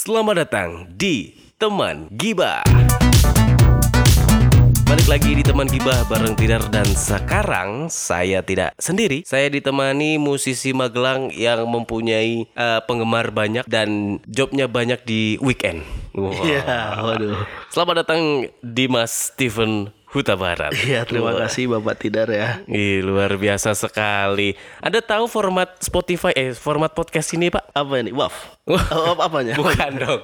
Selamat datang di Teman Gibah. Balik lagi di Teman Gibah bareng Tidar dan sekarang saya tidak sendiri. Saya ditemani musisi Magelang yang mempunyai eh, penggemar banyak dan jobnya banyak di weekend. Wah. Iya, waduh. Selamat datang Dimas Steven Huta Barat. Iya, terima Wah. kasih Bapak Tidar ya. Ih, luar biasa sekali. Anda tahu format Spotify eh format podcast ini, Pak? Apa ini? Waf. Wah. Oh, apa apanya? Bukan dong.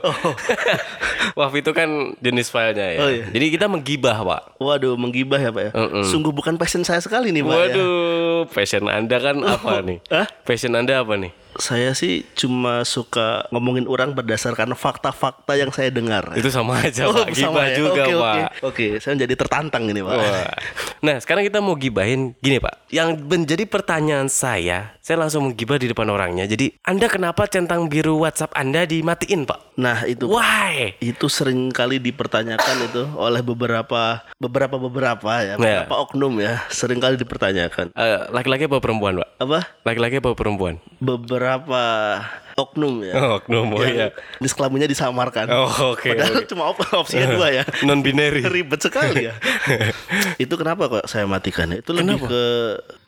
Wah, itu kan jenis filenya ya. Oh, iya. Jadi kita menggibah, Pak. Waduh, menggibah ya Pak ya. Mm-mm. Sungguh bukan passion saya sekali nih Pak ya. Waduh, passion Anda kan apa nih? Hah? Passion Anda apa nih? Saya sih cuma suka ngomongin orang berdasarkan fakta-fakta yang saya dengar. Itu sama aja, Oh, Pak. sama Gibah ya? juga, Oke, Pak. Oke, Oke, saya jadi tertantang ini Pak. Wah. Nah, sekarang kita mau gibahin gini, Pak. Yang menjadi pertanyaan saya, saya langsung menggibah di depan orangnya. Jadi, Anda kenapa centang biru WhatsApp Anda dimatiin, Pak? Nah, itu Why? itu sering kali dipertanyakan itu oleh beberapa beberapa beberapa ya, Ya. beberapa oknum ya, sering kali dipertanyakan. Eh, laki-laki apa perempuan, Pak? Apa? Laki-laki apa perempuan? Beberapa oknum ya. Oh, oknum, oh iya. jenis kelaminnya disamarkan. Oh, oke, Padahal oke. cuma op- opsinya dua ya. Non binary. Ribet sekali ya. itu kenapa kok saya matikan? Itu lebih ke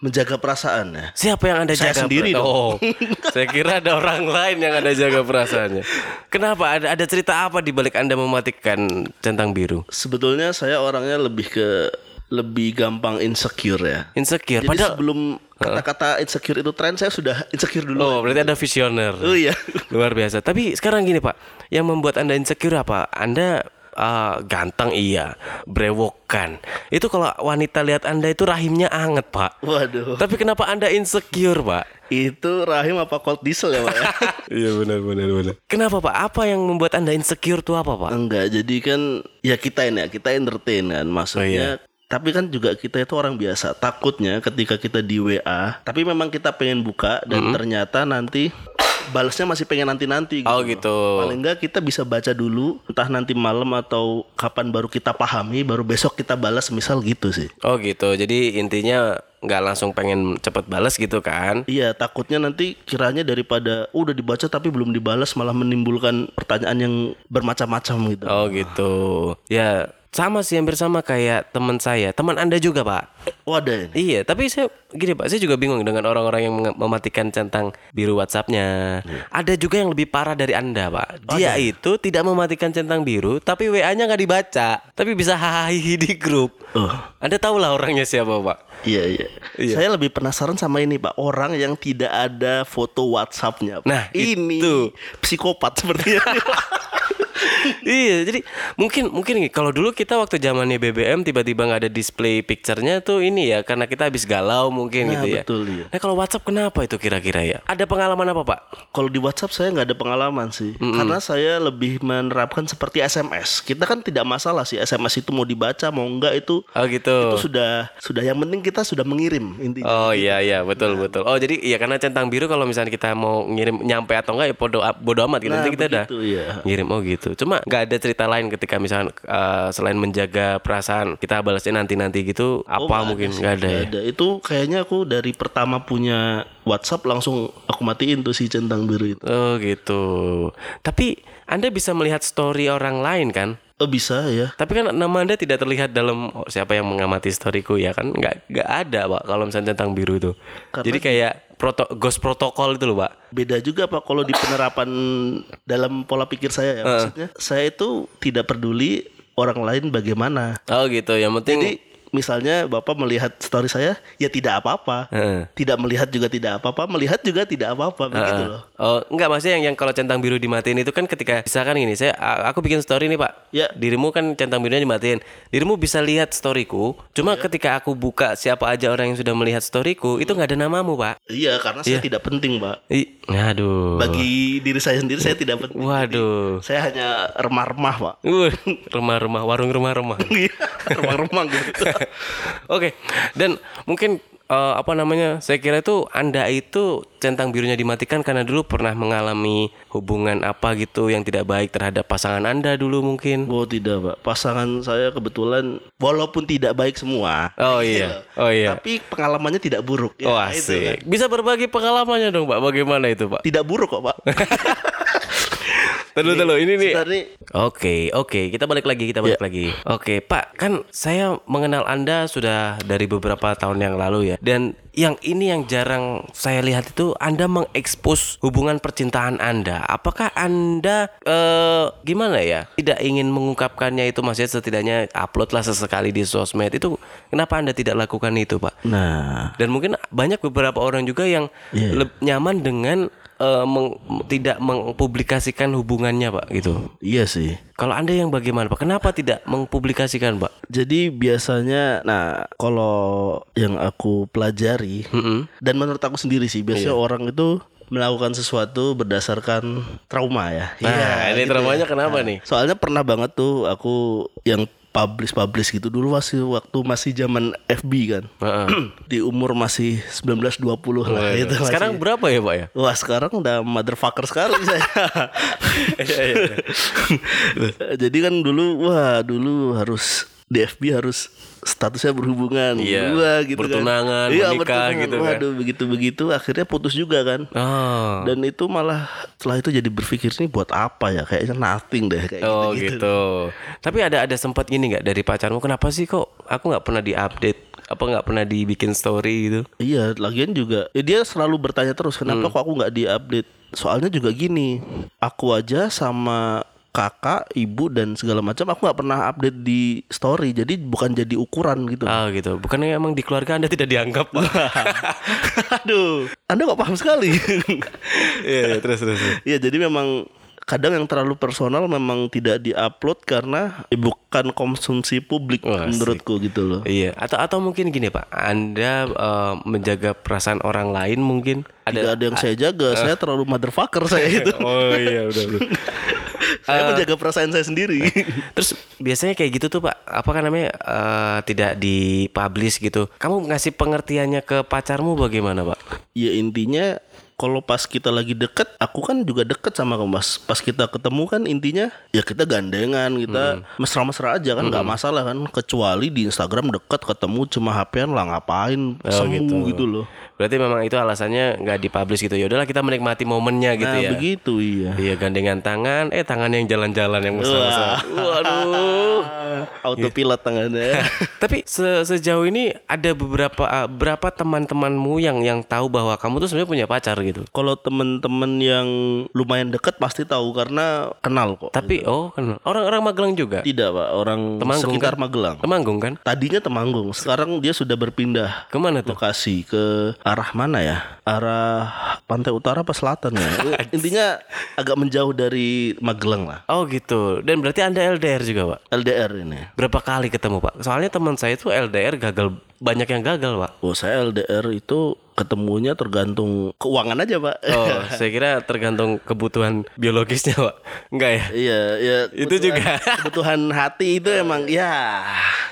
menjaga perasaan ya. Siapa yang Anda Saya jaga? sendiri dong. Oh, saya kira ada orang lain yang Anda jaga perasaannya. Kenapa? Ada ada cerita apa di balik Anda mematikan centang biru? Sebetulnya saya orangnya lebih ke lebih gampang insecure ya. Insecure. Jadi Padahal sebelum kata-kata insecure itu tren, saya sudah insecure dulu. Oh, berarti Anda visioner. Oh iya. Luar biasa. Tapi sekarang gini, Pak. Yang membuat Anda insecure apa? Anda ah, ganteng iya, brewokan. Itu kalau wanita lihat Anda itu rahimnya anget, Pak. Waduh. Tapi kenapa Anda insecure, Pak? Itu rahim apa cold diesel ya, Pak ya? Iya benar benar benar. Kenapa Pak? Apa yang membuat Anda insecure tuh apa Pak? Enggak, jadi kan ya kita ini ya, kita entertain kan maksudnya. Tapi kan juga kita itu orang biasa. Takutnya ketika kita di WA, tapi memang kita pengen buka dan ternyata nanti balasnya masih pengen nanti-nanti gitu. Oh gitu. Paling enggak kita bisa baca dulu entah nanti malam atau kapan baru kita pahami, baru besok kita balas misal gitu sih. Oh gitu. Jadi intinya nggak langsung pengen cepet balas gitu kan? Iya, takutnya nanti kiranya daripada "Oh, udah dibaca tapi belum dibalas malah menimbulkan pertanyaan yang bermacam-macam gitu. Oh gitu. Ya sama sih hampir sama kayak teman saya, teman Anda juga Pak. Ini. Iya, tapi saya gini Pak, saya juga bingung dengan orang-orang yang mematikan centang biru WhatsApp-nya. Ada juga yang lebih parah dari Anda, Pak. Dia itu tidak mematikan centang biru, tapi WA-nya nggak dibaca, tapi bisa hahaha di grup. Oh. Anda tahu lah orangnya siapa, Pak? Iya, iya Saya lebih penasaran sama ini Pak Orang yang tidak ada foto Whatsappnya Pak. Nah, Ini itu. psikopat sepertinya iya, jadi mungkin mungkin kalau dulu kita waktu zamannya BBM tiba-tiba nggak ada display picture-nya tuh ini ya karena kita habis galau mungkin Nah, gitu ya. betul, iya. Nah, kalau WhatsApp kenapa itu kira-kira ya? Ada pengalaman apa, Pak? Kalau di Whatsapp saya nggak ada pengalaman sih Karena saya lebih menerapkan seperti SMS Kita kan tidak masalah sih SMS itu mau dibaca mau enggak itu Oh gitu. Itu sudah sudah yang penting kita sudah mengirim intinya Oh iya iya betul betul. Oh jadi iya karena centang biru kalau misalnya kita mau ngirim nyampe atau enggak ya bodo bodo amat gitu. Nah, Nanti kita udah begitu, iya. ngirim oh gitu. Cuma nggak ada cerita lain ketika misalnya eh, selain menjaga perasaan kita balasnya nanti nanti gitu Oh, apa nggak mungkin sih, nggak ada ya? ada. Itu kayaknya aku dari pertama punya WhatsApp langsung aku matiin tuh si centang biru itu. Oh gitu. Tapi anda bisa melihat story orang lain kan? Oh bisa ya. Tapi kan nama anda tidak terlihat dalam oh, siapa yang mengamati storyku ya kan? Nggak nggak ada pak kalau misalnya centang biru itu. Karena- Jadi kayak proto ghost protokol itu loh pak. Beda juga Pak kalau di penerapan dalam pola pikir saya ya. Maksudnya saya itu tidak peduli orang lain bagaimana. Oh gitu. Yang penting. Jadi misalnya Bapak melihat story saya ya tidak apa-apa. Heeh. Tidak melihat juga tidak apa-apa, melihat juga tidak apa-apa begitu loh. Oh, enggak maksudnya yang, yang kalau centang biru dimatiin itu kan ketika misalkan gini, saya aku bikin story nih, Pak. Ya. Dirimu kan centang birunya dimatiin. Dirimu bisa lihat storyku, cuma Ya. ketika aku buka siapa aja orang yang sudah melihat storyku, itu nggak ada namamu, Pak. Iya, karena saya tidak penting, Pak. I, aduh. Bagi diri saya sendiri saya tidak penting. Waduh. Saya hanya remah-remah, Pak. Uh, rumah-rumah, warung rumah-rumah. Iya, remah-remah gitu. Oke, dan mungkin eh, apa namanya? Saya kira itu Anda itu centang birunya dimatikan karena dulu pernah mengalami hubungan apa gitu yang tidak baik terhadap pasangan Anda dulu mungkin. Oh tidak pak, pasangan saya kebetulan walaupun tidak baik semua. Oh gitu iya. loh. Oh iya. Tapi pengalamannya tidak buruk. Ya, Oh itu kan. asik. Bisa berbagi pengalamannya dong Pak. Bagaimana itu Pak? Tidak buruk kok pak. Terus dulu ini nih. Oke, oke, kita balik lagi, kita balik lagi. Oke, Pak, kan saya mengenal Anda sudah dari beberapa tahun yang lalu ya. Dan yang ini yang jarang saya lihat itu Anda mengekspos hubungan percintaan Anda. Apakah Anda eh gimana ya? Tidak ingin mengungkapkannya itu maksudnya setidaknya upload lah sesekali di sosmed itu kenapa Anda tidak lakukan itu, Pak? Nah, Dan mungkin banyak beberapa orang juga yang Iya. leb- nyaman dengan eh, meng- tidak mempublikasikan hubungannya, Pak, gitu. iya sih. Kalau Anda yang bagaimana, Pak? Kenapa tidak mempublikasikan, Pak? Jadi biasanya, nah kalau yang aku pelajari Mm-mm. dan menurut aku sendiri sih, biasanya orang itu melakukan sesuatu berdasarkan trauma ya. Nah, ini gitu traumanya ya. kenapa Nah, nih? Soalnya pernah banget tuh aku yang publish publish gitu dulu masih waktu masih zaman FB kan. Heeh. Di umur masih 19-20 lah gitu masih. Sekarang berapa ya, Pak ya? Wah sekarang udah motherfucker sekali saya. Iya, Jadi kan dulu wah dulu harus di FB harus statusnya berhubungan Iya, Wah, gitu bertunangan, kan. Iya, menikah bertunangan. gitu kan. Waduh begitu-begitu akhirnya putus juga kan. Oh. Dan itu malah setelah itu jadi berpikir ini buat apa ya? Kayaknya nothing deh kayak Oh gitu, gitu. Tapi ada ada sempat gini nggak dari pacarmu? Kenapa sih kok aku nggak pernah diupdate? Apa nggak pernah dibikin story gitu? Iya, lagian juga ya dia selalu bertanya terus kenapa Hmm. kok aku nggak diupdate. Soalnya juga gini, aku aja sama kakak, ibu dan segala macam aku nggak pernah update di story. Jadi bukan jadi ukuran gitu. Ah gitu. Bukannya emang di keluarga Anda tidak dianggap? Aduh, Anda kok paham sekali. Iya, iya, terus terus. terus. Iya, jadi memang kadang yang terlalu personal memang tidak diupload karena bukan konsumsi publik Wah, asik. menurutku gitu loh. Iya, atau atau mungkin gini, Pak. Anda eh, menjaga perasaan orang lain mungkin Tidak ada yang saya jaga, saya terlalu motherfucker saya itu. Oh iya, udah udah. Saya menjaga perasaan saya sendiri. Terus biasanya kayak gitu tuh Pak, apa kan namanya eh, tidak dipublish gitu. Kamu ngasih pengertiannya ke pacarmu bagaimana Pak? ya intinya kalau pas kita lagi deket, aku kan juga deket sama kamu mas. Pas kita ketemu kan intinya ya kita gandengan, kita mesra-mesra aja kan nggak masalah kan. Kecuali di Instagram deket ketemu cuma HP-an lah ngapain semu gitu. loh. Berarti memang itu alasannya nggak dipublish gitu. Ya udahlah kita menikmati momennya gitu Nah ya. begitu iya. Iya gandengan tangan, eh tangan yang jalan-jalan yang mesra-mesra. Waduh. Autopilot tangannya. Tapi se- sejauh ini ada beberapa ah, berapa teman-temanmu yang yang tahu bahwa kamu tuh sebenarnya punya pacar gitu. Kalau temen-temen yang lumayan deket pasti tahu karena kenal kok. Tapi oh kan orang-orang Magelang juga. Tidak pak, orang Temanggung, sekitar kan? Magelang. Temanggung kan? Tadinya Temanggung, sekarang dia sudah berpindah Ke mana tuh? lokasi ke arah mana ya? Arah pantai utara apa selatan ya? Intinya agak menjauh dari Magelang lah. Oh gitu. Dan berarti anda LDR juga pak? LDR ini. Berapa kali ketemu pak? Soalnya teman saya itu LDR gagal banyak yang gagal pak. Oh saya LDR itu ketemunya tergantung keuangan aja pak. Oh, saya kira tergantung kebutuhan biologisnya pak. Enggak ya? Iya, ya Itu juga. kebutuhan hati itu emang ya.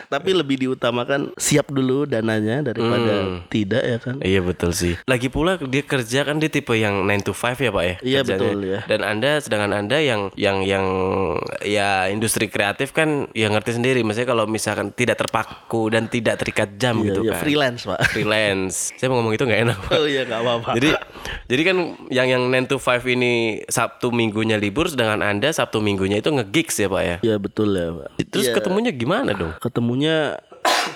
Tapi lebih diutamakan siap dulu dananya daripada tidak ya kan. Iya betul sih. Lagi pula dia kerja kan dia tipe yang 9 to 5 ya pak ya. Iya, kerjanya. betul, ya. Dan anda sedangkan anda yang yang yang ya industri kreatif kan ya ngerti sendiri. Maksudnya kalau misalkan tidak terpaku dan tidak terikat jam Iya, gitu iya, kan. freelance pak. Freelance. Saya mau ngomong itu nggak enak. Pak. Oh iya nggak apa-apa. Jadi jadi kan yang yang 9 to 5 ini Sabtu minggunya libur sedangkan Anda Sabtu minggunya itu nge-gigs ya, Pak ya. Iya betul ya pak. Terus ketemunya gimana dong? Ketemunya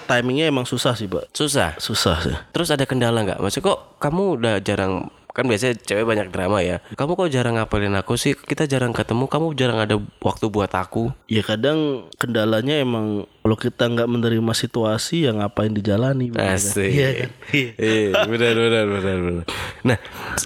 timingnya emang susah sih pak. Susah. Susah sih. Terus ada kendala nggak? Maksudnya kok kamu udah jarang kan biasanya cewek banyak drama ya. Kamu kok jarang ngapelin aku sih? Kita jarang ketemu. Kamu jarang ada waktu buat aku. Ya kadang kendalanya emang kalau kita nggak menerima situasi ya ngapain dijalani. kan? Asik. Iya kan. Iya, benar benar benar benar. Nah,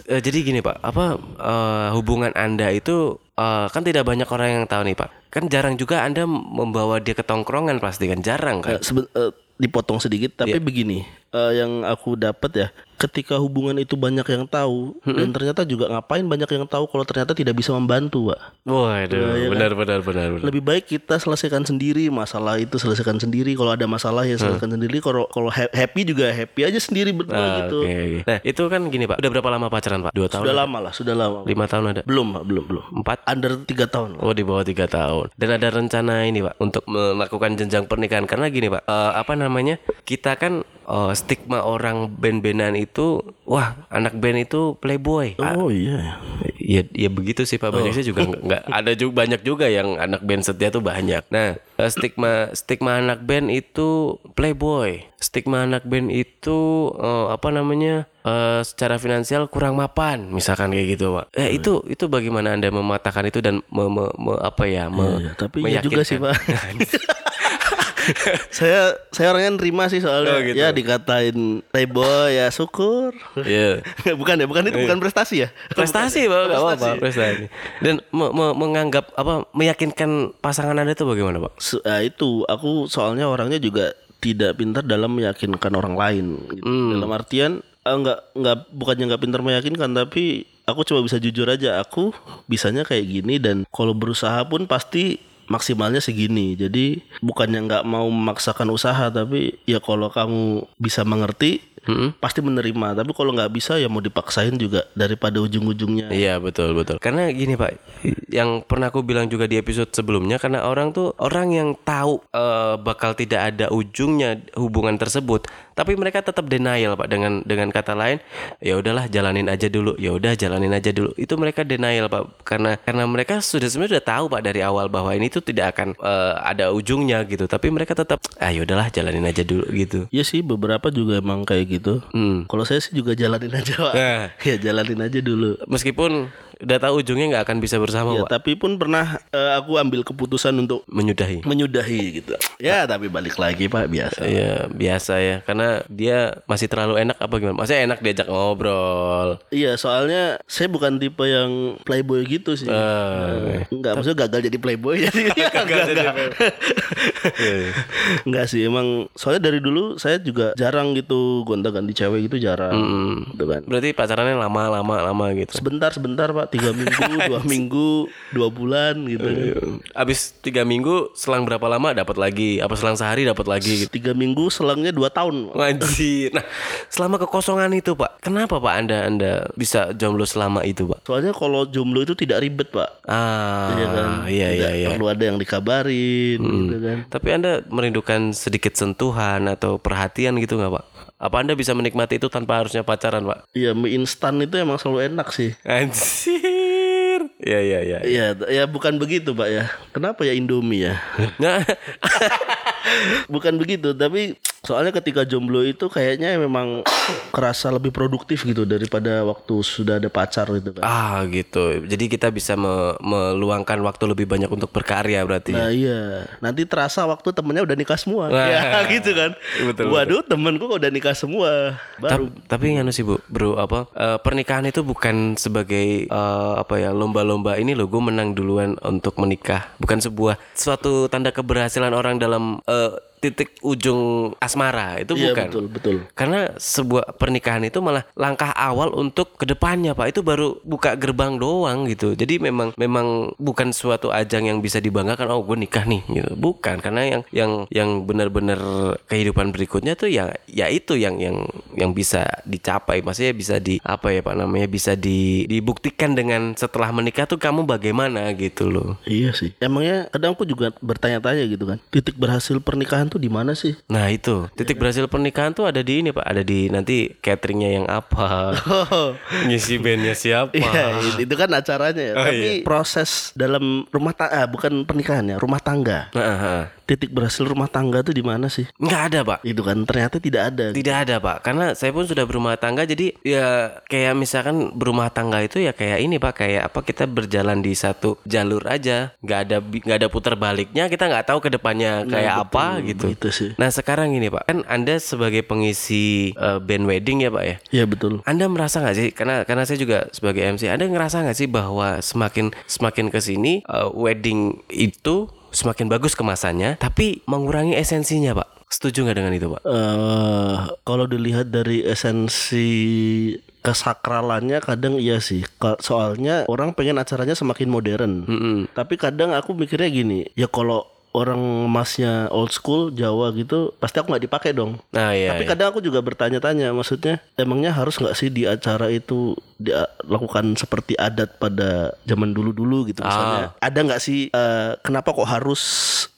eh, jadi gini Pak, apa eh, hubungan Anda itu eh, kan tidak banyak orang yang tahu nih Pak. Kan jarang juga Anda membawa dia ke tongkrongan pasti kan jarang kan. Seben- eh, dipotong sedikit tapi begini eh, yang aku dapat ya ketika hubungan itu banyak yang tahu dan ternyata juga ngapain banyak yang tahu kalau ternyata tidak bisa membantu pak Waduh, benar benar benar benar. lebih baik kita selesaikan sendiri masalah itu selesaikan sendiri kalau ada masalah ya selesaikan sendiri kalau kalau ha- happy juga happy aja sendiri berdua Ah, gitu oke. Nah, itu kan gini Pak. Udah berapa lama pacaran Pak? Dua tahun? sudah lama lah sudah lama Lima tahun ada? belum pak belum belum Empat? under tiga tahun Oh di bawah tiga tahun Dan ada rencana ini pak Untuk melakukan jenjang pernikahan Karena gini pak eh, Apa namanya Kita kan eh, stigma orang band-bandan itu Wah anak band itu playboy. Ah, oh iya. Ya ya begitu sih Pak banyak sih juga nggak ada juga banyak juga yang anak band setia tuh banyak. Nah eh, stigma stigma anak band itu playboy, stigma anak band itu eh, apa namanya eh, secara finansial kurang mapan misalkan kayak gitu Pak. Eh itu itu bagaimana anda mematahkan itu dan me, me- me- apa ya me- Iya, tapi ya juga sih, meyakinkan. saya saya orangnya nerima sih soalnya Oh, gitu. ya dikatain playboy ya syukur. Iya. bukan ya, bukan itu bukan prestasi ya. prestasi pak nggak apa-apa prestasi dan me- me- menganggap apa meyakinkan pasangan anda itu bagaimana pak Se- ah, itu aku soalnya orangnya juga tidak pintar dalam meyakinkan orang lain gitu. dalam artian ah, nggak nggak bukannya nggak pintar meyakinkan tapi aku coba bisa jujur aja aku bisanya kayak gini dan kalau berusaha pun pasti maksimalnya segini. Jadi bukannya nggak mau memaksakan usaha tapi ya kalau kamu bisa mengerti pasti menerima tapi kalau nggak bisa ya mau dipaksain juga daripada ujung-ujungnya Iya betul betul. Karena gini pak, yang pernah aku bilang juga di episode sebelumnya, karena orang tuh orang yang tahu eh, bakal tidak ada ujungnya hubungan tersebut, tapi mereka tetap denial pak dengan dengan kata lain, ya udahlah jalanin aja dulu, ya udah jalanin aja dulu. Itu mereka denial pak, karena karena mereka sudah sebenarnya sudah tahu pak dari awal bahwa ini tuh tidak akan eh, ada ujungnya gitu, tapi mereka tetap, ah ya udahlah jalanin aja dulu gitu. Iya sih beberapa juga emang kayak gitu. Hmm. Kalau saya sih juga jalanin aja pak. Nah. ya jalanin aja dulu. Meskipun udah tahu ujungnya nggak akan bisa bersama Ya, pak, tapi pun pernah eh, aku ambil keputusan untuk menyudahi. menyudahi gitu. Ya tapi balik lagi pak biasa. Iya biasa ya karena dia masih terlalu enak apa gimana? Masih enak diajak ngobrol. Iya soalnya saya bukan tipe yang playboy gitu sih. Eh, Enggak, maksudnya gagal jadi playboy jadi gagal enggak. enggak sih emang soalnya dari dulu saya juga jarang gitu gonta-ganti cewek gitu jarang. Gitu kan. berarti pacarannya lama lama lama gitu. Sebentar sebentar pak tiga minggu dua minggu dua bulan gitu. Abis tiga minggu selang berapa lama dapat lagi? Apa selang sehari dapat lagi gitu? Tiga minggu selangnya dua tahun. Anjir. Nah, selama kekosongan itu, Pak. Kenapa, Pak, Anda Anda bisa jomblo selama itu, Pak? Soalnya kalau jomblo itu tidak ribet pak. Ah, Iya kan? iya iya Nggak iya. Perlu ada yang dikabarin gitu kan. Tapi Anda merindukan sedikit sentuhan atau perhatian gitu nggak, Pak? Apa Anda bisa menikmati itu tanpa harusnya pacaran, Pak? Iya mie instan itu emang selalu enak sih. Anjir. Iya, iya, iya. Iya, ya bukan begitu pak ya. Kenapa ya Indomie ya? Nah, bukan begitu, tapi soalnya ketika jomblo itu kayaknya memang kerasa lebih produktif gitu daripada waktu sudah ada pacar gitu kan. ah gitu. Jadi kita bisa me- meluangkan waktu lebih banyak untuk berkarya berarti. Nah iya, nanti terasa waktu temennya udah nikah semua. Wah. Ya gitu kan. Betul, Waduh temenku kok udah nikah semua. Baru. Ta- tapi nganu sih bu, bro apa eh, pernikahan itu bukan sebagai eh, apa ya lomba-lomba ini loh gue menang duluan untuk menikah, bukan sebuah suatu tanda keberhasilan orang dalam eh, titik ujung asmara itu Iya bukan. betul betul. Karena sebuah pernikahan itu malah langkah awal untuk ke depannya pak itu baru buka gerbang doang gitu. Jadi memang memang bukan suatu ajang yang bisa dibanggakan. Oh gue nikah nih gitu. Bukan karena yang yang yang benar-benar kehidupan berikutnya tuh ya ya itu yang yang yang bisa dicapai. Maksudnya bisa di apa ya pak namanya bisa di, dibuktikan dengan setelah menikah tuh kamu bagaimana gitu loh. Iya sih. Emangnya kadang aku juga bertanya-tanya gitu kan. Titik berhasil pernikahan tuh di mana sih? Nah itu titik berhasil pernikahan tuh ada di ini pak. Ada di nanti cateringnya yang apa, Oh. ngisi bandnya siapa. Iya, itu kan acaranya ya. Oh, Tapi proses dalam rumah tangga, ah, bukan pernikahan ya, rumah tangga. Ah, ah. Titik berhasil rumah tangga tuh di mana sih? nggak ada pak. Itu kan ternyata tidak ada. Tidak ada pak, karena saya pun sudah berumah tangga, jadi ya kayak misalkan berumah tangga itu ya kayak ini pak, kayak apa kita berjalan di satu jalur aja, nggak ada nggak ada putar baliknya, kita nggak tahu ke depannya kayak apa gitu. Itu sih. Nah sekarang ini pak, kan anda sebagai pengisi eh, band wedding ya pak ya, Iya betul. anda merasa nggak sih karena karena saya juga sebagai MC, Anda ngerasa nggak sih bahwa semakin semakin ke sini eh, wedding itu semakin bagus kemasannya, tapi mengurangi esensinya pak? Setuju nggak dengan itu pak? eh kalau dilihat dari esensi kesakralannya kadang iya sih. Soalnya orang pengen acaranya semakin modern. Mm-mm. Tapi kadang aku mikirnya gini, ya kalau orang emasnya old school Jawa gitu, pasti aku nggak dipakai dong. Nah iya. Tapi iya. kadang aku juga bertanya-tanya, maksudnya emangnya harus nggak sih di acara itu dilakukan seperti adat pada zaman dulu-dulu gitu misalnya? Ada nggak sih eh, kenapa kok harus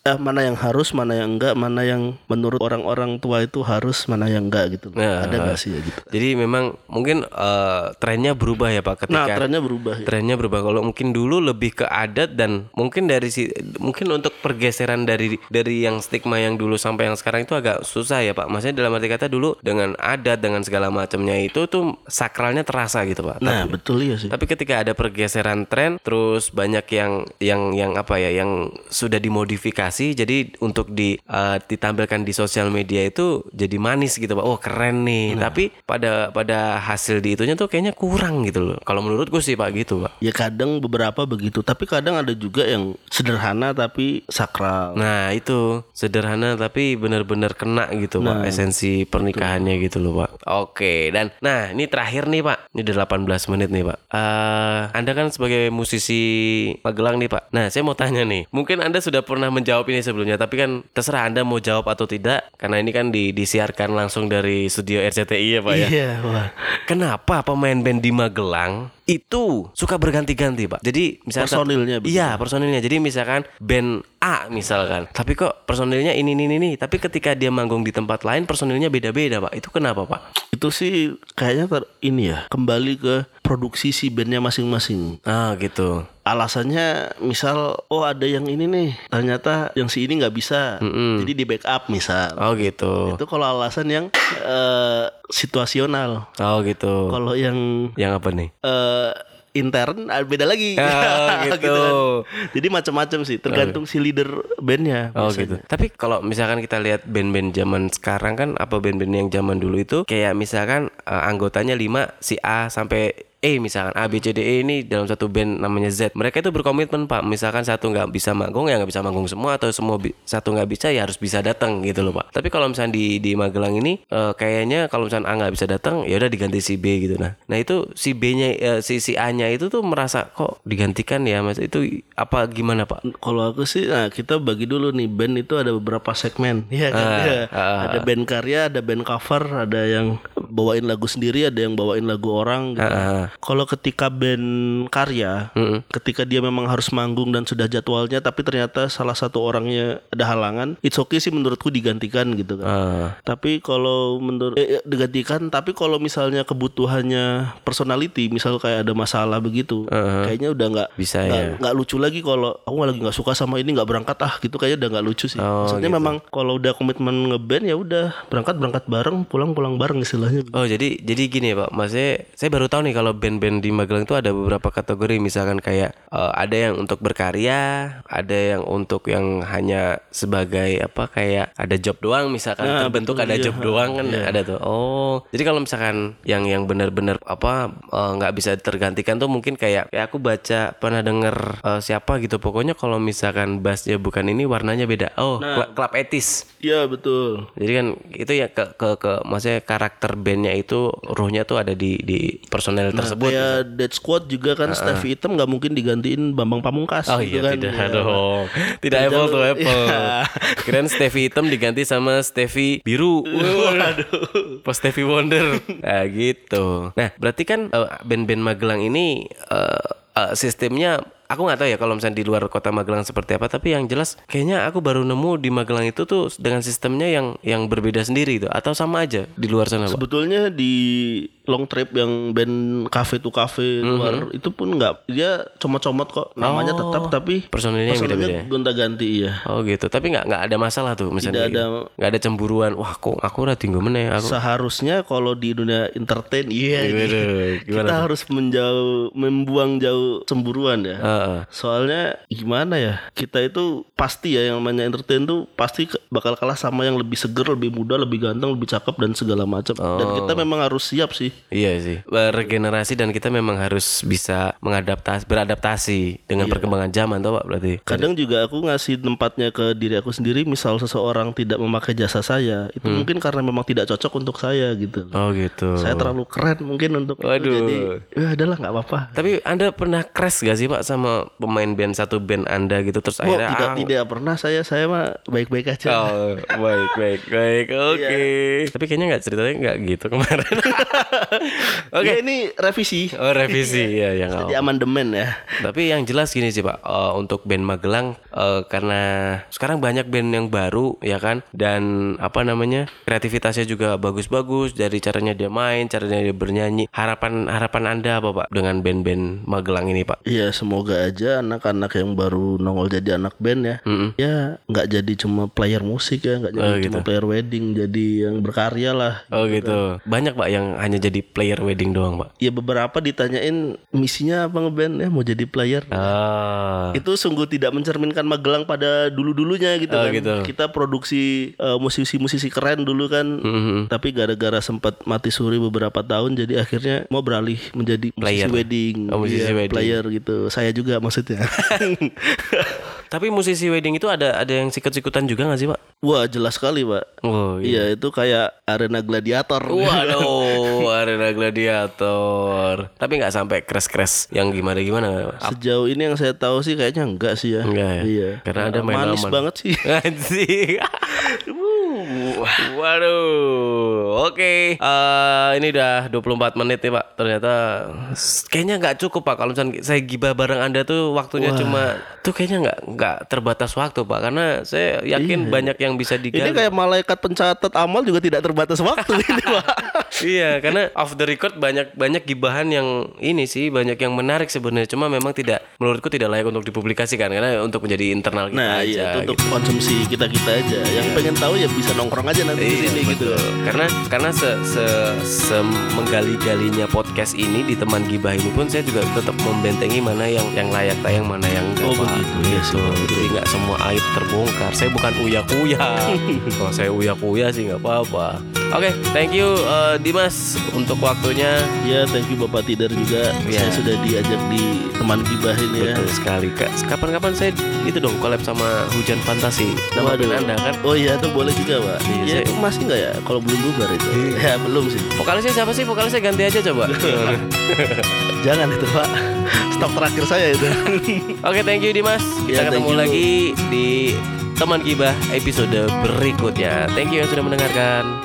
eh, mana yang harus, mana yang enggak, mana yang menurut orang-orang tua itu harus, mana yang enggak gitu. Nah, Ada nggak sih ya gitu? Jadi memang mungkin eh, trennya berubah ya Pak Nah, ketika trennya berubah. ya. trennya berubah. Kalau mungkin dulu lebih ke adat dan mungkin dari si mungkin untuk pergeseran dari dari yang stigma yang dulu sampai yang sekarang itu agak susah ya Pak. Maksudnya dalam arti kata dulu dengan adat dengan segala macamnya itu tuh sakralnya terasa gitu Pak. Nah, betul ya sih. Tapi ketika ada pergeseran tren, terus banyak yang yang yang apa ya, yang sudah dimodifikasi, jadi untuk di eh, ditampilkan di sosial media itu jadi manis gitu pak. Oh keren nih. Tapi pada pada hasil di itunya tuh kayaknya kurang gitu loh. Kalau menurut gue sih pak gitu pak. Ya kadang beberapa begitu, tapi kadang ada juga yang sederhana tapi sakral. Nah itu sederhana tapi benar-benar kena gitu pak esensi pernikahannya gitu loh pak. Oke dan nah ini terakhir nih pak, ini udah 18 menit nih pak. Eh anda kan sebagai musisi Magelang nih pak. Nah saya mau tanya nih, mungkin anda sudah pernah menjawab ini sebelumnya, tapi kan terserah anda mau jawab atau tidak, karena ini kan di, disiarkan langsung dari studio RCTI ya pak ya. Iya, wah. Kenapa pemain band di Magelang itu suka berganti-ganti pak? Jadi misalkan Personilnya begitu. Iya personilnya. Jadi misalkan band A misalkan, tapi kok personilnya ini ini ini. Tapi ketika dia manggung di tempat lain personilnya beda-beda pak. Itu kenapa pak? Itu sih kayaknya ter- ini ya, kembali ke produksi si bandnya masing-masing. Ah gitu. Alasannya misal oh ada yang ini nih ternyata yang si ini nggak bisa jadi di backup misal Oh gitu. itu kalau alasan yang eh, situasional Oh gitu. kalau yang Yang apa nih? eh, intern ah, beda lagi Ah, gitu. kan. jadi macam-macam sih tergantung si leader bandnya Oh biasanya. gitu. Tapi kalau misalkan kita lihat band-band zaman sekarang kan apa band-band yang zaman dulu itu kayak misalkan eh, anggotanya 5 si A sampai E misalkan A B C D E ini dalam satu band namanya Z. Mereka itu berkomitmen Pak. Misalkan satu nggak bisa manggung ya nggak bisa manggung semua atau semua satu nggak bisa ya harus bisa datang gitu loh Pak. Tapi kalau misalnya di di Magelang ini eh, kayaknya kalau misalnya A nggak bisa datang ya udah diganti si B gitu nah. Nah itu si B-nya eh, si si A-nya itu tuh merasa kok digantikan ya Mas. Itu apa gimana Pak? Kalau aku sih, nah kita bagi dulu nih band itu ada beberapa segmen, Iya kan? Ah, Iya. ah, ada band karya, ada band cover, ada yang bawain lagu sendiri, ada yang bawain lagu orang. Gitu. Ah, ah. Kalau ketika band karya, Mm-mm. ketika dia memang harus manggung dan sudah jadwalnya, tapi ternyata salah satu orangnya ada halangan, it's okay sih menurutku digantikan gitu kan. Ah. Tapi kalau menurut eh, eh, digantikan, tapi kalau misalnya kebutuhannya personality, misal kayak ada masalah begitu, kayaknya udah nggak Bisa nggak ya. nggak lucu lagi kalau aku lagi nggak suka sama ini nggak berangkat ah gitu kayaknya udah nggak lucu sih. Oh, Maksudnya gitu. memang kalau udah komitmen ngeband ya udah berangkat berangkat bareng, pulang pulang bareng istilahnya. Oh jadi jadi gini ya pak, maksudnya saya baru tahu nih kalau band-band di Magelang itu ada beberapa kategori, misalkan kayak eh, ada yang untuk berkarya, ada yang untuk yang hanya sebagai apa kayak ada job doang, misalkan Nah, terbentuk betul, ada iya. job doang kan ada tuh. Oh jadi kalau misalkan yang yang benar-benar apa eh, nggak bisa tergantikan tuh mungkin kayak kayak aku baca pernah denger eh, siapa gitu, pokoknya kalau misalkan bassnya bukan ini warnanya beda. Oh Nah. Klub etis. Iya betul. Jadi kan itu ya ke ke ke maksudnya karakter bandnya itu ruhnya tuh ada di di personel tersebut. Kayak Dead Squad juga kan Stevie Hitam nggak mungkin digantiin Bambang Pamungkas Oh gitu iya kan. tidak Iya. dong. Tidak Tidak apple to apple. Iya. Keren Stevie hitam diganti sama Stevie biru. Waduh. Pas Stevie Wonder. Nah gitu. Nah berarti kan eh, band-band Magelang ini eh, eh, sistemnya aku nggak tahu ya kalau misalnya di luar kota Magelang seperti apa tapi yang jelas kayaknya aku baru nemu di Magelang itu tuh dengan sistemnya yang yang berbeda sendiri itu atau sama aja di luar sana Pak? Sebetulnya di long trip yang band cafe to cafe Mhm. luar itu pun nggak dia comot-comot kok namanya Oh, tetap tapi personilnya yang beda-beda ya? gonta-ganti iya. Oh gitu, tapi nggak nggak ada masalah tuh misalnya Tidak gitu. ada- nggak ada cemburuan. Wah kok aku udah tinggal meneh aku. Seharusnya kalau di dunia entertain iya Gimana, ini. gimana kita tuh? harus menjauh membuang jauh cemburuan ya. Soalnya gimana ya kita itu pasti ya yang namanya entertain tuh pasti bakal kalah sama yang lebih seger, lebih muda, lebih ganteng, lebih cakep dan segala macam. Dan kita Oh. memang harus siap sih. Iya sih, regenerasi dan kita memang harus bisa mengadaptasi, beradaptasi dengan perkembangan zaman, tuh pak berarti. Kadang juga aku ngasih tempatnya ke diri aku sendiri. Misal seseorang tidak memakai jasa saya, itu Hmm. mungkin karena memang tidak cocok untuk saya gitu. Oh gitu. Saya terlalu keren mungkin untuk itu. Waduh. jadi ya adalah nggak apa-apa. Tapi anda pernah crash gak sih pak sama sama pemain band satu band Anda gitu terus Oh, akhirnya tidak ah, tidak pernah saya saya mah baik-baik aja. Oh, baik, baik, baik. Oke. Tapi kayaknya nggak ceritanya nggak gitu kemarin. Oke, ini revisi. oh, revisi ya, yang Di amandemen ya. Tapi yang jelas gini sih Pak, eh, untuk band Magelang eh, karena sekarang banyak band yang baru ya kan dan apa namanya kreativitasnya juga bagus-bagus dari caranya dia main, caranya dia bernyanyi. Harapan harapan anda apa Pak dengan band-band Magelang ini Pak? Iya, semoga aja anak-anak yang baru nongol jadi anak band ya. Ya, nggak jadi cuma player musik ya, nggak jadi cuma player wedding, jadi yang berkarya lah. Oh gitu. Banyak Pak yang hanya jadi player wedding doang Pak. Ya beberapa ditanyain misinya apa ngeband ya mau jadi player. Ah. Itu sungguh tidak mencerminkan Magelang pada dulu-dulunya gitu Oh, kan. gitu. Kita produksi eh, musisi-musisi keren dulu kan. Mhm. Tapi gara-gara sempat mati suri beberapa tahun jadi akhirnya mau beralih menjadi Player. musisi wedding. Oh, musisi Iya, wedding. player gitu. Saya juga maksudnya. Tapi musisi wedding itu ada ada yang sikut-sikutan juga nggak sih Pak? Wah, jelas sekali, Pak. Oh Iya, itu kayak arena gladiator. Waduh, arena gladiator. Tapi nggak sampai crash-crash yang gimana-gimana. Sejauh ini yang saya tahu sih kayaknya enggak sih ya. Enggak ya? Iya. Karena ada main manis aman. banget sih. Anjing. Waduh. Oke. Eh, ini udah 24 menit nih, Pak. Ternyata kayaknya nggak cukup, Pak. Kalau misalnya saya gibah bareng Anda tuh waktunya cuma tuh kayaknya nggak nggak terbatas waktu, Pak. Karena saya yakin banyak yang bisa Ini digali. kayak malaikat pencatat amal juga tidak terbatas waktu ini, Pak. iya, karena off the record banyak banyak gibahan yang ini sih, banyak yang menarik sebenarnya. Cuma memang tidak menurutku tidak layak untuk dipublikasikan karena untuk menjadi internal kita Nah, aja. iya itu untuk gitu. konsumsi kita-kita aja. Yang pengen tahu ya bisa nongkrong aja nanti di Iya, sini gitu. betul. Karena karena se, se, se menggali-galinya podcast ini di teman gibah ini pun saya juga tetap membentengi mana yang yang layak tayang mana yang enggak. Oh, Pak. begitu. Iya, so, Jadi nggak semua aib terbongkar. Saya bukan uya-kuya. Kalau saya uya-kuya sih nggak apa-apa. Oke, thank you eh, Dimas untuk waktunya. Ya, thank you Bapak Tidar juga. Iya. Saya sudah diajak di teman gibah ini ya. Betul sekali kak. Kapan-kapan saya itu dong collab sama Hujan Fantasi. Nama band anda kan? Oh iya, itu boleh juga, Pak. Iya, ya, itu masih nggak ya kalau belum bubar itu? Ya, belum sih. Vokalisnya siapa sih? Vokalisnya ganti aja coba. Jangan itu, Pak. Stok terakhir saya itu. Oke, thank you Dimas. Kita Ya, ketemu you. lagi di teman gibah episode berikutnya. Thank you yang sudah mendengarkan.